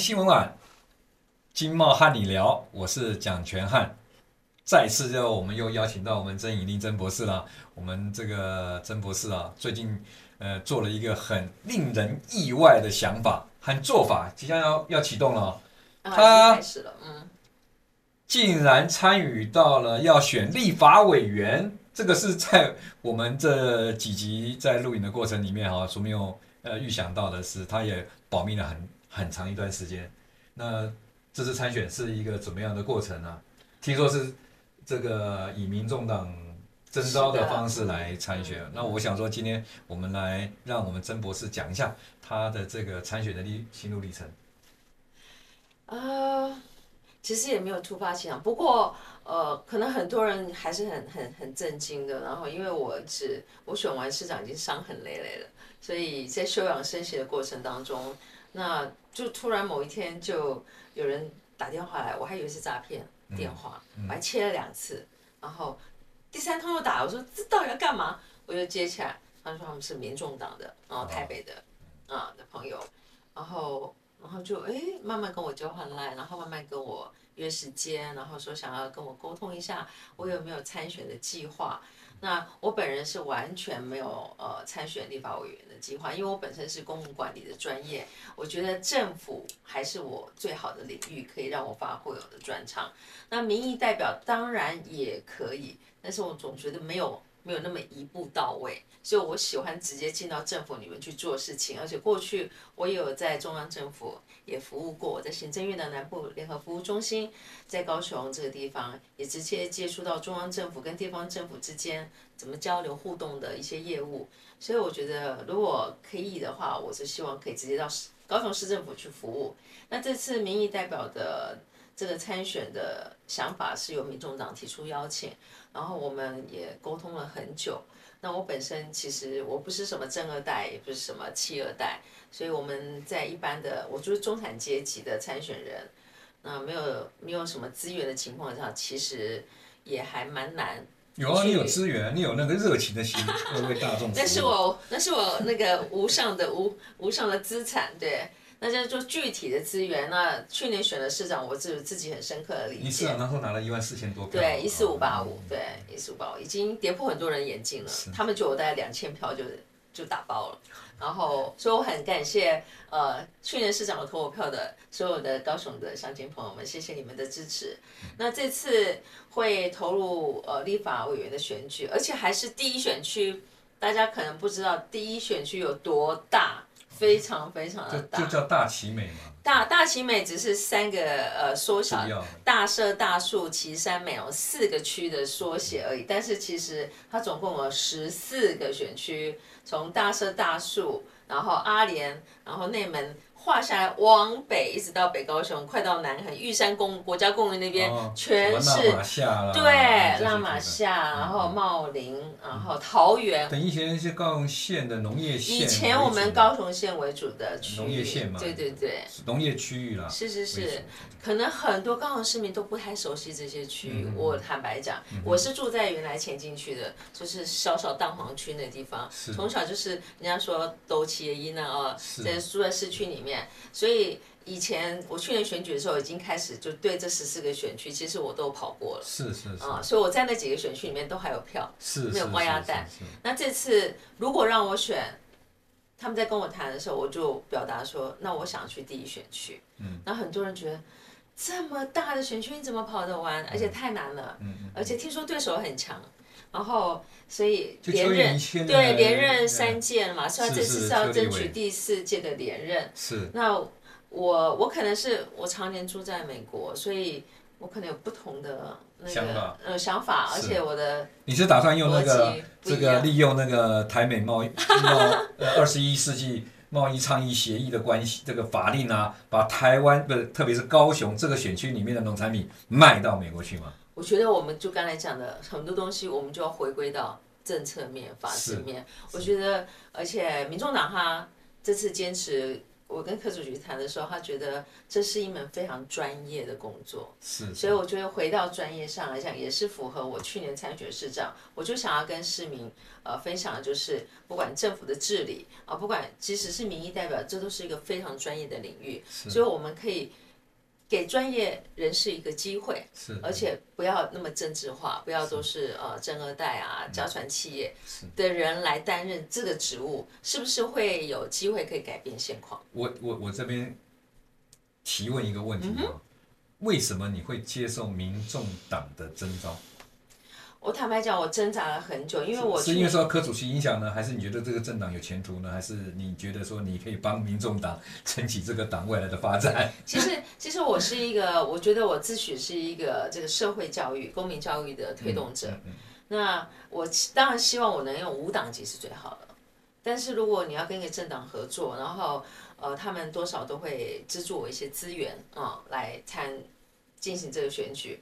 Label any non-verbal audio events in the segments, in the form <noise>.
新闻网，经贸和你聊，我是蒋全汉。再次就我们又邀请到我们曾以令曾博士了。我们这个曾博士啊，最近呃做了一个很令人意外的想法和做法，即将要要启动了。他开始了，嗯，竟然参与到了要选立法委员，这个是在我们这几集在录影的过程里面哈，所没有呃预想到的是，他也保密了很。很长一段时间，那这次参选是一个怎么样的过程呢、啊？听说是这个以民众党征召的方式来参选。那我想说，今天我们来让我们曾博士讲一下他的这个参选的历心路历程。呃，其实也没有突发奇想，不过呃，可能很多人还是很很很震惊的。然后，因为我只我选完市长已经伤痕累累了，所以在休养生息的过程当中。那就突然某一天就有人打电话来，我还以为是诈骗电话，我还切了两次，然后第三通又打，我说这到底要干嘛？我就接起来，他说他们是民众党的，然后台北的啊的朋友，然后然后就哎慢慢跟我交换 line，然后慢慢跟我约时间，然后说想要跟我沟通一下，我有没有参选的计划。那我本人是完全没有呃参选立法委员的计划，因为我本身是公务管理的专业，我觉得政府还是我最好的领域，可以让我发挥我的专长。那民意代表当然也可以，但是我总觉得没有。没有那么一步到位，所以我喜欢直接进到政府里面去做事情。而且过去我也有在中央政府也服务过，我在行政院的南部联合服务中心，在高雄这个地方也直接接触到中央政府跟地方政府之间怎么交流互动的一些业务。所以我觉得如果可以的话，我是希望可以直接到高雄市政府去服务。那这次民意代表的这个参选的想法是由民众党提出邀请。然后我们也沟通了很久。那我本身其实我不是什么正二代，也不是什么企二代，所以我们在一般的，我就是中产阶级的参选人。那没有没有什么资源的情况下，其实也还蛮难。有啊，你有资源，你有那个热情的心，<laughs> 为大众。那是我，那是我那个无上的无无上的资产，对。那就做具体的资源。那去年选的市长，我自自己很深刻的理解。你市长那时候拿了一万四千多票。对，一四五八五，对，一四五八五，已经跌破很多人眼镜了。他们觉得我大概两千票就就打包了。然后，所以我很感谢呃去年市长的投我票的所有的高雄的乡亲朋友们，谢谢你们的支持。那这次会投入呃立法委员的选举，而且还是第一选区，大家可能不知道第一选区有多大。非常非常的大，就叫大奇美嘛。大大奇美只是三个呃缩小，大社、大树、岐山、美容四个区的缩写而已。但是其实它总共有十四个选区，从大社、大树，然后阿莲，然后内门。画下来往北一直到北高雄，快到南横玉山公国家公园那边，哦、全是对拉玛夏，然后茂林，嗯、然后桃园。等以前是高雄县的农业县。以前我们高雄县为主的区域。农业县嘛。对对对。农业区域啦。是是是，可能很多高雄市民都不太熟悉这些区域。嗯、我坦白讲，嗯、我是住在原来前进区的，就是小小蛋黄区那地方，从小就是人家说都企业医呢啊，在住在市区里面。所以以前我去年选举的时候，已经开始就对这十四个选区，其实我都跑过了。是是是。啊，所以我在那几个选区里面都还有票，是没有挂鸭蛋。那这次如果让我选，他们在跟我谈的时候，我就表达说，那我想去第一选区。嗯。那很多人觉得这么大的选区你怎么跑得完？而且太难了。嗯嗯。而且听说对手很强。然后，所以连任对连任三届了嘛，所以这次是要争取第四届的连任。是。那我我可能是我常年住在美国，所以我可能有不同的那个想法呃想法，而且我的你是打算用那个这个利用那个台美贸易 <laughs> 贸二十一世纪贸易倡议协议的关系这个法令啊，把台湾不是特别是高雄这个选区里面的农产品卖到美国去吗？我觉得我们就刚才讲的很多东西，我们就要回归到政策面、法制面。我觉得，而且民众党他这次坚持我跟柯主席谈的时候，他觉得这是一门非常专业的工作，是，是，所以我觉得回到专业上来讲，也是符合我去年参选市长，我就想要跟市民呃分享的就是，不管政府的治理啊，不管即使是民意代表，这都是一个非常专业的领域，所以我们可以。给专业人士一个机会，是，而且不要那么政治化，不要都是。呃正二代啊、家传企业的人来担任这个职务，是不是会有机会可以改变现况？我我我这边提问一个问题啊，嗯，为什么你会接受民众党的征召？我坦白讲，我挣扎了很久，因为我是，是因为受柯主席影响呢，还是你觉得这个政党有前途呢，还是你觉得说你可以帮民众党 <laughs> 撑起这个党未来的发展？<laughs> 其实，其实我是一个，我觉得我自诩是一个这个社会教育、公民教育的推动者。嗯嗯嗯、那我当然希望我能用无党籍是最好的，但是如果你要跟一个政党合作，然后呃，他们多少都会资助我一些资源啊、呃，来参进行这个选举。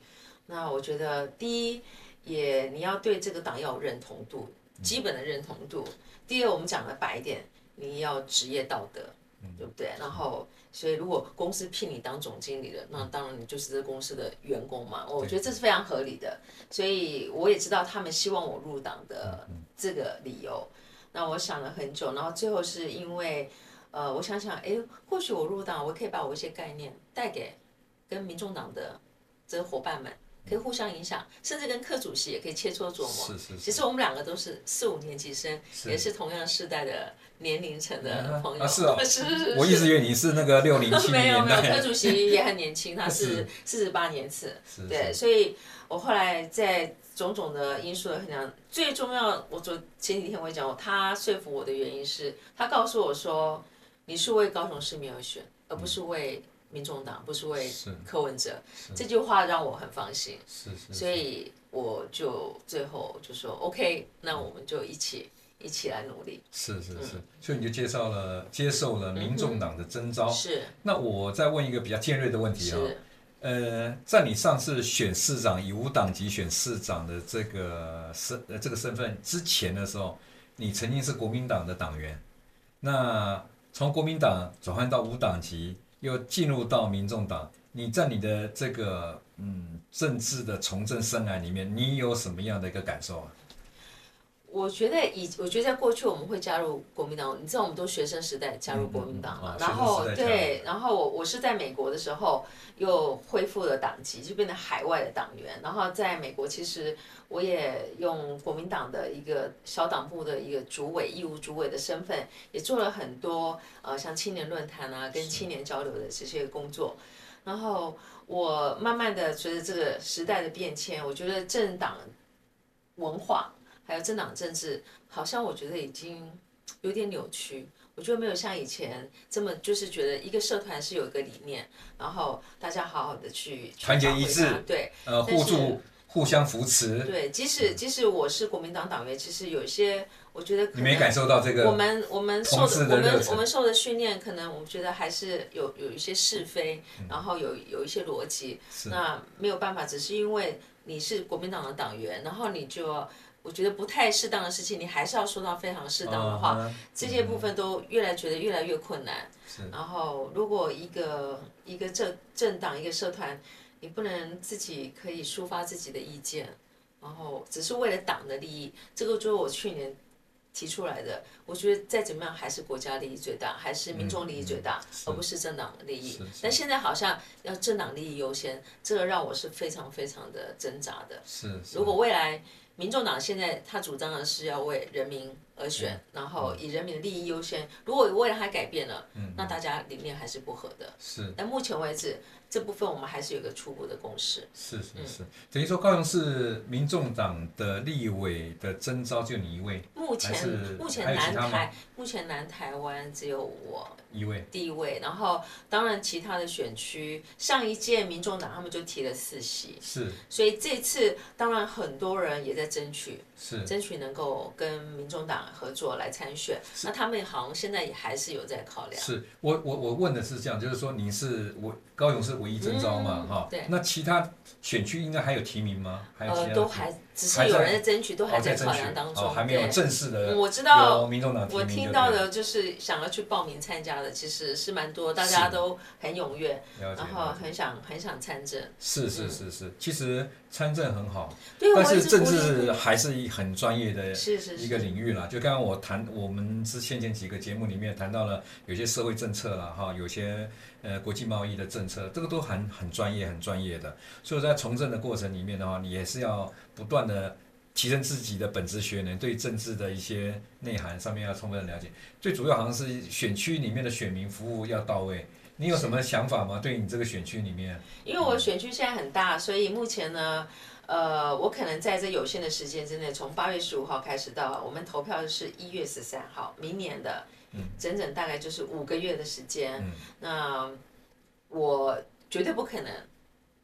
那我觉得第一。也你要对这个党要有认同度，基本的认同度。第二，我们讲的白一点，你要职业道德，对不对？然后，所以如果公司聘你当总经理的，那当然你就是这个公司的员工嘛。我觉得这是非常合理的。所以我也知道他们希望我入党的这个理由。那我想了很久，然后最后是因为，呃，我想想，哎，或许我入党，我可以把我一些概念带给跟民众党的这个伙伴们。可以互相影响，甚至跟柯主席也可以切磋琢磨。是是是。其实我们两个都是四五年级生，是也是同样世代的年龄层的朋友。啊是哦。<laughs> 是是是。我一直以为你是那个六零七年。<laughs> 没有没有，柯主席也很年轻，<laughs> 他是四十八年次。是是对，所以我后来在种种的因素的衡量，最重要，我昨前几天我也讲过，他说服我的原因是他告诉我说，你是为高雄市民而选，而不是为。民众党不是为柯文哲，这句话让我很放心，是是是，所以我就最后就说 OK，那我们就一起一起来努力。是是是，嗯、所以你就介绍了接受了民众党的征召。是。那我再问一个比较尖锐的问题啊，呃，在你上次选市长以无党籍选市长的这个身呃这个身份之前的时候，你曾经是国民党的党员，那从国民党转换到无党籍。又进入到民众党，你在你的这个嗯政治的从政生涯里面，你有什么样的一个感受啊？我觉得以我觉得在过去我们会加入国民党，你知道我们都学生时代加入国民党嘛，然后对，然后我我是在美国的时候又恢复了党籍，就变成海外的党员。然后在美国其实我也用国民党的一个小党部的一个主委、义务主委的身份，也做了很多呃像青年论坛啊、跟青年交流的这些工作。然后我慢慢的随着这个时代的变迁，我觉得政党文化。还有政党政治，好像我觉得已经有点扭曲。我觉得没有像以前这么，就是觉得一个社团是有一个理念，然后大家好好的去团结一致，对，呃，互助、互相扶持。对，即使即使我是国民党党员，其实有一些，我觉得你没感受到这个。我们我们受的我们我们受的训练，可能我觉得还是有有一些是非，然后有有一些逻辑。那没有办法，只是因为你是国民党的党员，然后你就。我觉得不太适当的事情，你还是要说到非常适当的话。Uh. 这些部分都越来觉得越来越困难。然后，如果一个一个政政党一个社团，你不能自己可以抒发自己的意见，然后只是为了党的利益，这个就是我去年提出来的。我觉得再怎么样还是国家利益最大，还是民众利益最大，而不是政党利益。但现在好像要政党利益优先，这个让我是非常非常的挣扎的。是。如果未来。民众党现在他主张的是要为人民而选，嗯、然后以人民的利益优先。如果未来他改变了，嗯，那大家理念还是不合的。是。但目前为止，这部分我们还是有个初步的共识。是是是，等于说高雄市民众党的立委的征召就你一位。目前目前南台目前南台湾只有我一位第一位，然后当然其他的选区上一届民众党他们就提了四席。是。所以这次当然很多人也在争取是争取能够跟民众党合作来参选。那他们好像现在也还是有在考量。是我我我问的是这样，就是说你是我高雄是唯一征召嘛，哈、嗯，对。那其他选区应该还有提名吗？还有其他、呃、都还只是有人在争取，都还在考量当中，哦、还没有正式的。我知道，民众党我听到的就是想要去报名参加的，其实是蛮多，大家都很踊跃，然后很想很想参政。是是是是，其实参政很好，但是政治还是一很专业的是是一个领域啦。就刚刚我谈，我们之先前几个节目里面谈到了有些社会政策啦，哈，有些呃国际贸易的政策，这个都很很专业很专业的。所以在从政的过程里面的话，你也是要不断的。提升自己的本职学能，对政治的一些内涵上面要充分的了解。最主要好像是选区里面的选民服务要到位。你有什么想法吗？对你这个选区里面？因为我选区现在很大，所以目前呢，呃，我可能在这有限的时间之内，从八月十五号开始到我们投票是一月十三号，明年的，整整大概就是五个月的时间。嗯。那我绝对不可能。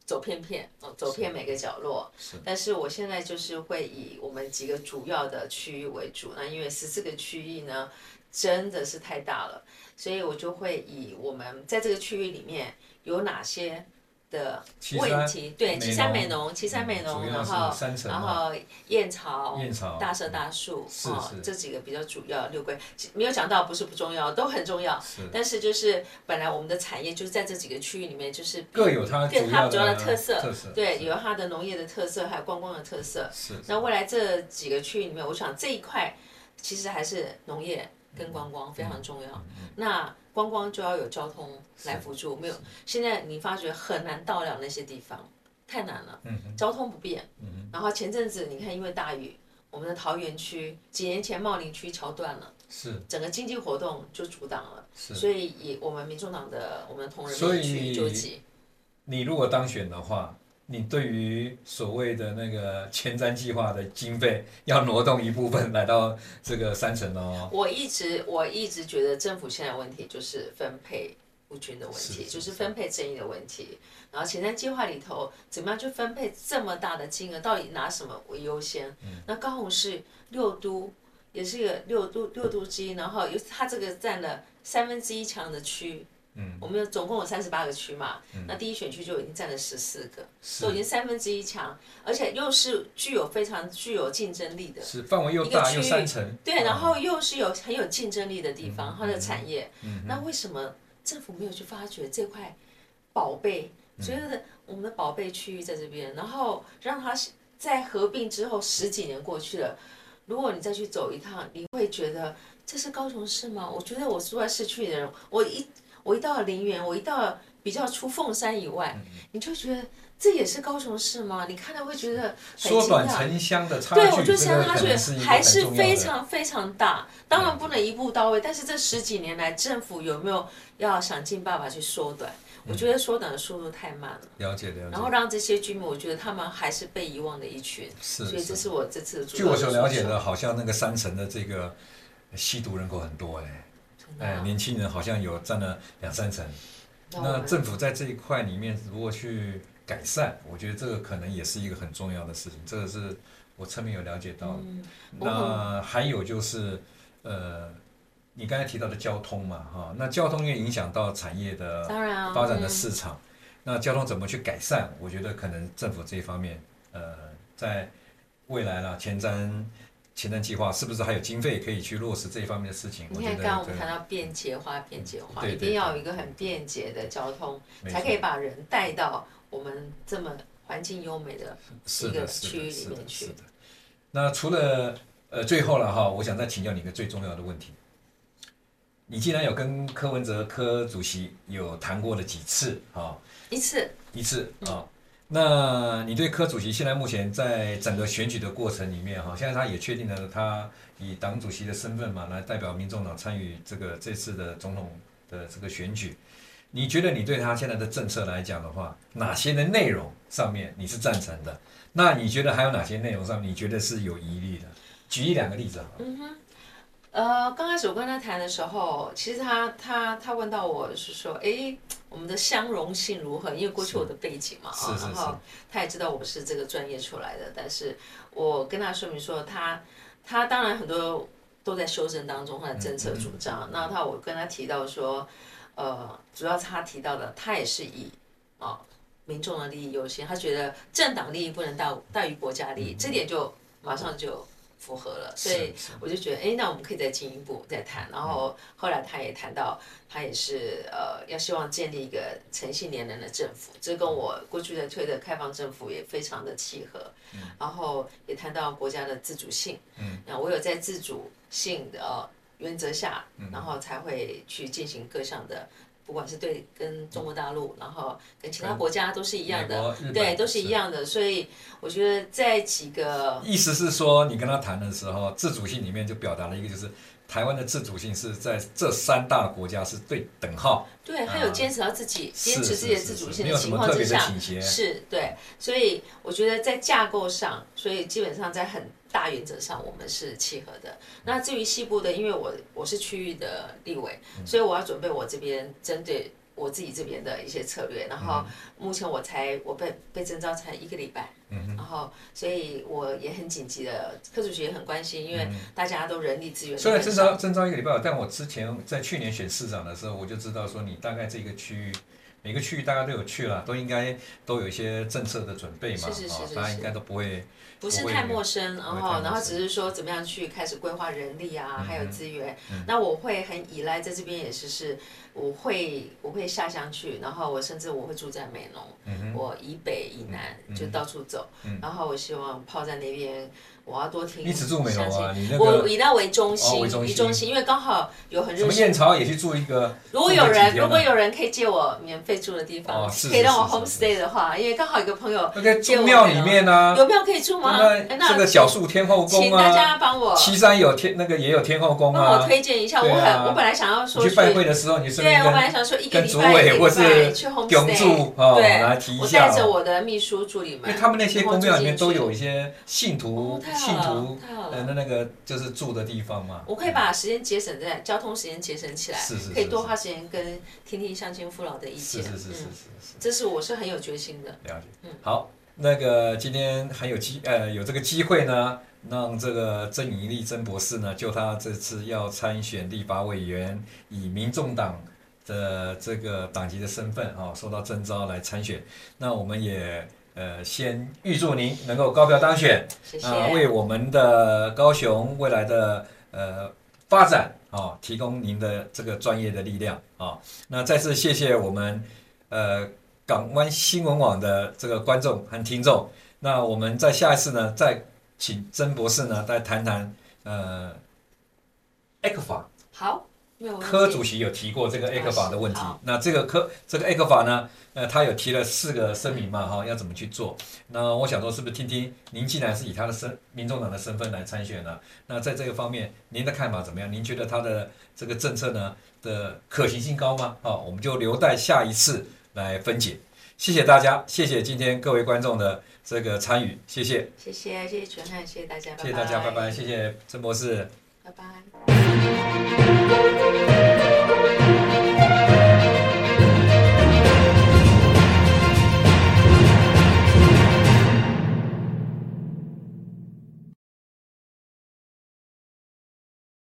走遍遍哦，走遍每个角落。是。但是我现在就是会以我们几个主要的区域为主。那因为十四个区域呢，真的是太大了，所以我就会以我们在这个区域里面有哪些。的问题对，岐山美浓，岐山美浓，然后然后燕巢，燕巢，大社大树，哦，这几个比较主要。六龟没有讲到，不是不重要，都很重要。但是就是本来我们的产业就是在这几个区域里面，就是各有它各它主要的特色，对，有它的农业的特色，还有观光的特色。是。那未来这几个区域里面，我想这一块其实还是农业跟观光非常重要。那。观光就要有交通来辅助，没有。现在你发觉很难到了那些地方，太难了。交通不便。然后前阵子你看，因为大雨，我们的桃园区几年前茂林区桥断了，是整个经济活动就阻挡了。所以以我们民众党的我们的同仁们去纠集。你如果当选的话。你对于所谓的那个前瞻计划的经费，要挪动一部分来到这个三城哦。我一直我一直觉得政府现在问题就是分配不均的问题，是就是分配正义的问题。然后前瞻计划里头怎么样去分配这么大的金额，到底拿什么为优先？嗯、那高雄市六都也是一个六都六都之一，然后有它这个占了三分之一强的区。嗯，我们有总共有三十八个区嘛，嗯、那第一选区就已经占了十四个，都已经三分之一强，而且又是具有非常具有竞争力的，是范围又大又三层，对，然后又是有很有竞争力的地方，嗯、它的产业，嗯、那为什么政府没有去发掘这块宝贝？所有的我们的宝贝区域在这边，然后让它在合并之后十几年过去了，如果你再去走一趟，你会觉得这是高雄市吗？我觉得我住在市区的人，我一。我一到了林园，我一到比较出凤山以外，嗯、你就觉得这也是高雄市吗？你看到会觉得。缩短城乡的差距，对，我觉得城乡差距还是非常非常大。当然不能一步到位，但是这十几年来，政府有没有要想尽办法去缩短？嗯、我觉得缩短的速度太慢了。了解了解。然后让这些居民，我觉得他们还是被遗忘的一群。是。所以这是我这次的。据我所了解的，好像那个山城的这个吸毒人口很多哎。哎，年轻人好像有占了两三成，那政府在这一块里面如果去改善，我觉得这个可能也是一个很重要的事情。这个是我侧面有了解到的。那还有就是，呃，你刚才提到的交通嘛，哈，那交通也影响到产业的发展的市场。那交通怎么去改善？我觉得可能政府这一方面，呃，在未来啦，前瞻。前瞻计划是不是还有经费可以去落实这一方面的事情？你看，刚刚我们谈到便捷化，便捷化一定要有一个很便捷的交通，才可以把人带到我们这么环境优美的一个区域里面去。那除了呃最后了哈，我想再请教你一个最重要的问题：你既然有跟柯文哲柯主席有谈过了几次啊？一次，一次啊。那你对柯主席现在目前在整个选举的过程里面哈，现在他也确定了他以党主席的身份嘛，来代表民众党参与这个这次的总统的这个选举。你觉得你对他现在的政策来讲的话，哪些的内容上面你是赞成的？那你觉得还有哪些内容上你觉得是有疑虑的？举一两个例子好。嗯哼，呃，刚开始我跟他谈的时候，其实他他他问到我是说，哎，我们的相容性如何？因为过去我的背景嘛，啊，然后他也知道我是这个专业出来的，但是我跟他说明说他，他他当然很多都在修正当中，他的政策主张。那、嗯嗯、他我跟他提到说，呃，主要是他提到的，他也是以啊、哦、民众的利益优先，他觉得政党利益不能大大于国家利益，嗯、这点就马上就。符合了，所以我就觉得，哎，那我们可以再进一步再谈。然后后来他也谈到，他也是呃，要希望建立一个诚信廉能的政府，这跟我过去的推的开放政府也非常的契合。然后也谈到国家的自主性，嗯，那我有在自主性的原则下，然后才会去进行各项的。不管是对跟中国大陆，然后跟其他国家都是一样的，对，都是一样的。所以我觉得在几个意思是说，你跟他谈的时候，自主性里面就表达了一个，就是台湾的自主性是在这三大国家是对等号。对，他有坚持到自己坚持自己的自主性的情况之下，是对。所以我觉得在架构上，所以基本上在很。大原则上我们是契合的。那至于西部的，因为我我是区域的立委，所以我要准备我这边针对我自己这边的一些策略。然后目前我才我被被征召才一个礼拜，嗯然后所以我也很紧急的，科主席也很关心，因为大家都人力资源。虽然征召征召一个礼拜，但我之前在去年选市长的时候，我就知道说你大概这个区域。每个区域大家都有去了，都应该都有一些政策的准备嘛，是是是是是，大家应该都不会不是太陌生，然后然后只是说怎么样去开始规划人力啊，嗯、还有资源、嗯。那我会很依赖在这边也是是，我会我会下乡去，然后我甚至我会住在美浓、嗯，我以北以南就到处走，嗯、然后我希望泡在那边。我要多听。你只住美浓啊？你那个我以那为中心，为中心，中心因为刚好有很热。什么燕巢也去住一个？如果有人，如果有人可以借我免费住的地方，哦、是是是是是可以让我 home stay 的话，因为刚好有个朋友借我。庙里面啊，有庙可以住吗？那这个小树天后宫啊，请大家帮我。旗山有天那个也有天后宫啊。帮我推荐一下，我很我本来想要说去。去拜会的时候，你顺便对，我本来想说一个礼拜一个礼拜去 home stay，对。我带着我的秘书助理们。因为他们那些宫庙里面都有一些信徒，信徒。呃，那那个就是住的地方嘛。我可以把时间节省在交通时间节省起来，是是是是，可以多花时间跟听听乡亲父老的意见。是是是是是，这是我是很有决心的。了解。嗯，好，那个今天还有机呃有这个机会呢，让这个曾尹力曾博士呢，就他这次要参选立法委员，以民众党的这个党籍的身份啊，受到征召来参选。那我们也。呃，先预祝您能够高票当选，谢谢。呃，为我们的高雄未来的呃发展啊，哦，提供您的这个专业的力量啊，哦。那再次谢谢我们呃港湾新闻网的这个观众和听众。那我们在下一次呢，再请曾博士呢再谈谈呃 ECFA。好。柯主席有提过这个 ECFA 的问题，那这个柯这个 ECFA 呢，呃，他有提了四个声明嘛，哈，要怎么去做？那我想说，是不是听听您既然是以他的身民众党的身份来参选呢？那在这个方面，您的看法怎么样？您觉得他的这个政策呢的可行性高吗？好，我们就留待下一次来分解。谢谢大家，谢谢今天各位观众的这个参与，谢谢。谢谢，谢谢全汉，谢谢大家，谢谢大家，拜拜，谢谢曾博士。拜拜。